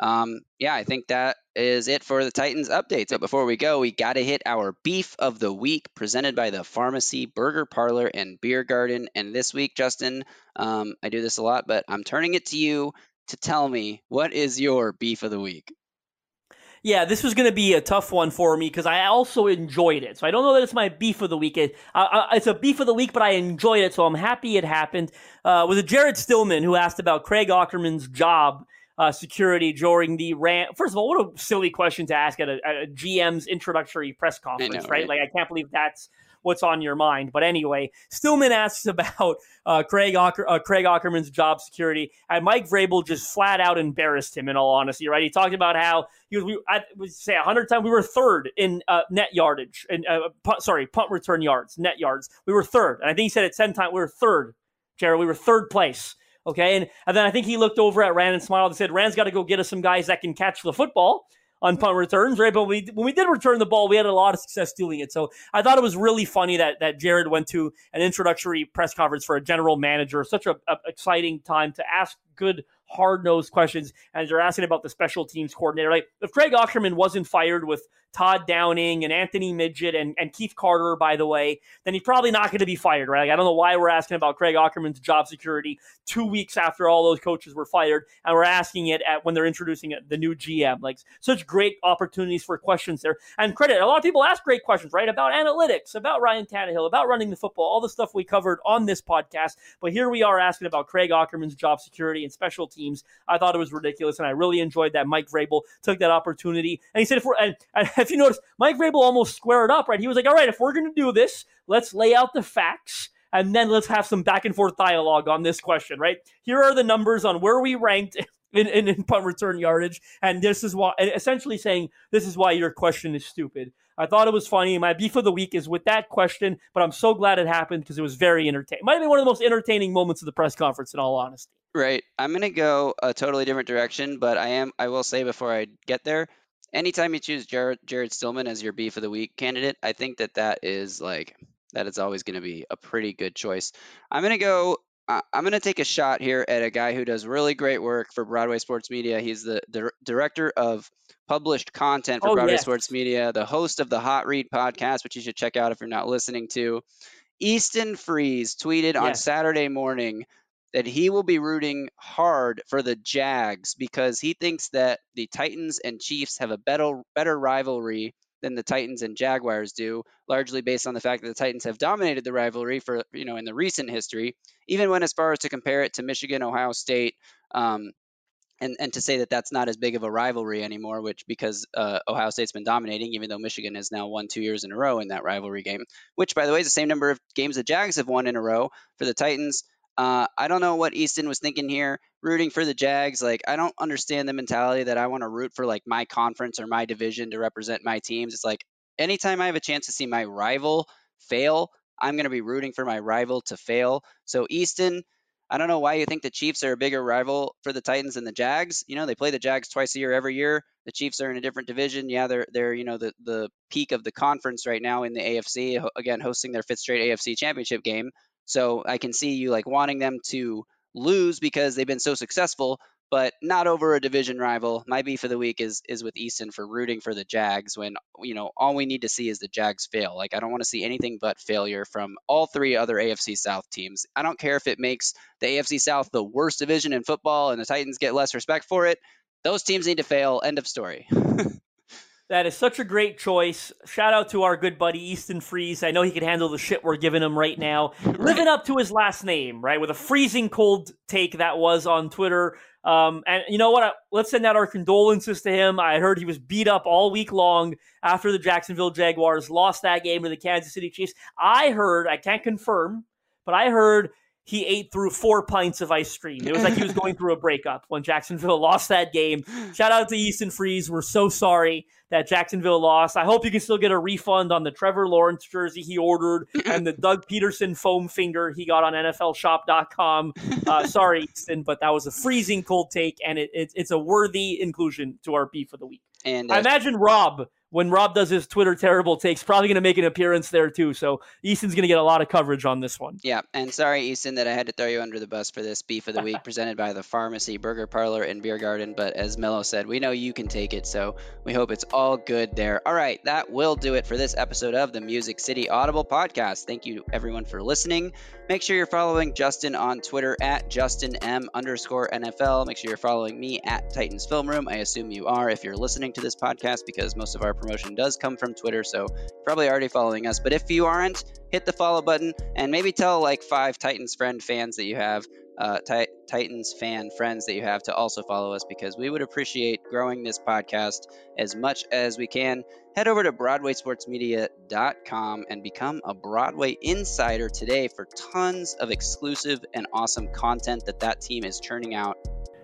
um, yeah, I think that is it for the Titans updates. But before we go, we got to hit our beef of the week presented by the Pharmacy Burger Parlor and Beer Garden. And this week, Justin, um, I do this a lot, but I'm turning it to you to tell me what is your beef of the week. Yeah, this was going to be a tough one for me because I also enjoyed it. So I don't know that it's my beef of the week. It, uh, it's a beef of the week, but I enjoyed it, so I'm happy it happened. Uh, was it Jared Stillman who asked about Craig Aukerman's job uh, security during the rant? First of all, what a silly question to ask at a, at a GM's introductory press conference, know, right? right? Like I can't believe that's what's on your mind. But anyway, Stillman asks about uh, Craig, Ocker, uh, Craig Aukerman's job security, and Mike Vrabel just flat out embarrassed him. In all honesty, right? He talked about how he was. We, I would say hundred times we were third in uh, net yardage and uh, punt, sorry punt return yards, net yards. We were third, and I think he said it ten times. We were third, Jared. We were third place. Okay, and, and then I think he looked over at Ran and smiled and said, "Ran's got to go get us some guys that can catch the football." On punt returns, right? But we, when we did return the ball, we had a lot of success doing it. So I thought it was really funny that that Jared went to an introductory press conference for a general manager. Such a, a exciting time to ask good hard nosed questions And you're asking about the special teams coordinator. Like if Craig Aukerman wasn't fired with Todd Downing and Anthony Midget and, and Keith Carter, by the way, then he's probably not going to be fired, right? Like, I don't know why we're asking about Craig Aukerman's job security two weeks after all those coaches were fired, and we're asking it at when they're introducing the new GM. Like such great opportunities for questions there and credit. A lot of people ask great questions, right? About analytics, about Ryan Tannehill, about running the football, all the stuff we covered on this podcast. But here we are asking about Craig Aukerman's job security and special teams teams. I thought it was ridiculous, and I really enjoyed that Mike Vrabel took that opportunity. And he said, if we're, and, and if you notice, Mike Vrabel almost squared up, right? He was like, all right, if we're going to do this, let's lay out the facts and then let's have some back and forth dialogue on this question, right? Here are the numbers on where we ranked in, in, in punt return yardage, and this is why, essentially saying this is why your question is stupid. I thought it was funny. My beef of the week is with that question, but I'm so glad it happened because it was very entertaining. Might have been one of the most entertaining moments of the press conference, in all honesty. Right. I'm gonna go a totally different direction, but I am. I will say before I get there, anytime you choose Jared, Jared Stillman as your beef of the week candidate, I think that that is like that is always going to be a pretty good choice. I'm going to go. Uh, I'm going to take a shot here at a guy who does really great work for Broadway Sports Media. He's the, the director of published content for Oh, Broadway yes. Sports Media, the host of the Hot Read podcast, which you should check out if you're not listening to. Easton Freeze tweeted on Saturday morning that he will be rooting hard for the Jags because he thinks that the Titans and Chiefs have a better better rivalry than the Titans and Jaguars do, largely based on the fact that the Titans have dominated the rivalry for you know in the recent history, even when as far as to compare it to Michigan, Ohio State, um, and and to say that that's not as big of a rivalry anymore, which because uh, Ohio State's been dominating, even though Michigan has now won two years in a row in that rivalry game, which by the way is the same number of games the Jags have won in a row for the Titans. Uh, I don't know what Easton was thinking here, rooting for the Jags. Like, I don't understand the mentality that I want to root for like my conference or my division to represent my teams. It's like anytime I have a chance to see my rival fail, I'm going to be rooting for my rival to fail. So, Easton, I don't know why you think the Chiefs are a bigger rival for the Titans than the Jags. You know, they play the Jags twice a year every year. The Chiefs are in a different division. Yeah, they're they're you know the the peak of the conference right now in the AFC. Again, hosting their fifth straight AFC Championship game. So I can see you like wanting them to lose because they've been so successful, but not over a division rival. My beef of the week is is with Easton for rooting for the Jags when you know all we need to see is the Jags fail. Like I don't want to see anything but failure from all three other AFC South teams. I don't care if it makes the AFC South the worst division in football and the Titans get less respect for it. Those teams need to fail. End of story. That is such a great choice. Shout out to our good buddy Easton Freeze. I know he can handle the shit we're giving him right now. Living up to his last name, right? With a freezing cold take that was on Twitter. Um, and you know what? Let's send out our condolences to him. I heard he was beat up all week long after the Jacksonville Jaguars lost that game to the Kansas City Chiefs. I heard, I can't confirm, but I heard he ate through four pints of ice cream. It was like he was going through a breakup when Jacksonville lost that game. Shout out to Easton Freeze. We're so sorry that Jacksonville lost. I hope you can still get a refund on the Trevor Lawrence jersey he ordered and the Doug Pederson foam finger he got on NFLShop.com. Uh, sorry, Easton, but that was a freezing cold take, and it, it, it's a worthy inclusion to our beef of the week. And I uh, imagine Rob, when Rob does his Twitter terrible takes, probably going to make an appearance there too. So Easton's going to get a lot of coverage on this one. Yeah, and sorry, Easton, that I had to throw you under the bus for this beef of the week presented by the Pharmacy Burger Parlor and Beer Garden. But as Mello said, we know you can take it, so we hope it's all good there. All right, that will do it for this episode of the Music City Audible podcast. Thank you, everyone, for listening. Make sure you're following Justin on Twitter at JustinM underscore NFL. Make sure you're following me at Titans Film Room. I assume you are if you're listening to this podcast because most of our promotion does come from Twitter, so probably already following us. But if you aren't, hit the follow button and maybe tell like five Titans friend fans that you have, uh, Ti- Titans fan friends that you have to also follow us because we would appreciate growing this podcast as much as we can. Head over to BroadwaySportsMedia.com and become a Broadway insider today for tons of exclusive and awesome content that that team is churning out.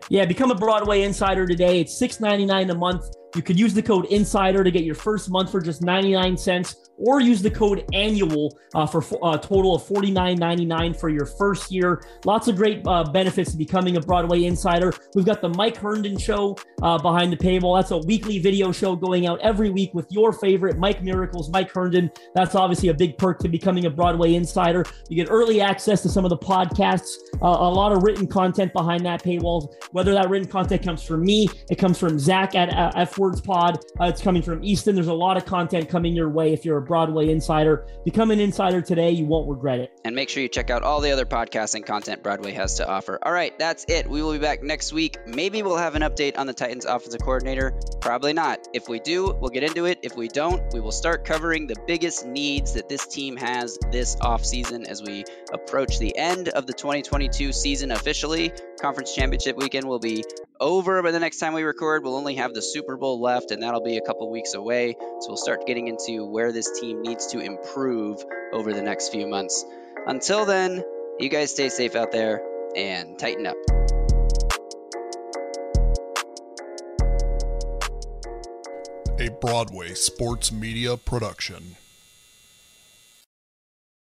Yeah, become a Broadway Insider today. It's six ninety nine a month. You could use the code Insider to get your first month for just 99 cents, or use the code Annual uh, for a total of $49.99 for your first year. Lots of great uh, benefits to becoming a Broadway Insider. We've got the Mike Herndon Show uh, behind the paywall. That's a weekly video show going out every week with your favorite Mike Miracles, Mike Herndon. That's obviously a big perk to becoming a Broadway Insider. You get early access to some of the podcasts, uh, a lot of written content behind that paywall. Whether that written content comes from me, it comes from Zach at uh, F Words Pod, uh, it's coming from Easton. There's a lot of content coming your way if you're a Broadway Insider. Become an insider today. You won't regret it. And make sure you check out all the other podcasts and content Broadway has to offer. All right, that's it. We will be back next week. Maybe we'll have an update on the Titans offensive coordinator. Probably not. If we do, we'll get into it. If we don't, we will start covering the biggest needs that this team has this offseason as we approach the end of the 2022 season officially. Conference championship weekend will be over by the next time we record. We'll only have the Super Bowl left, and that'll be a couple weeks away. So we'll start getting into where this team needs to improve over the next few months. Until then, you guys stay safe out there and Titan up. A Broadway sports media production.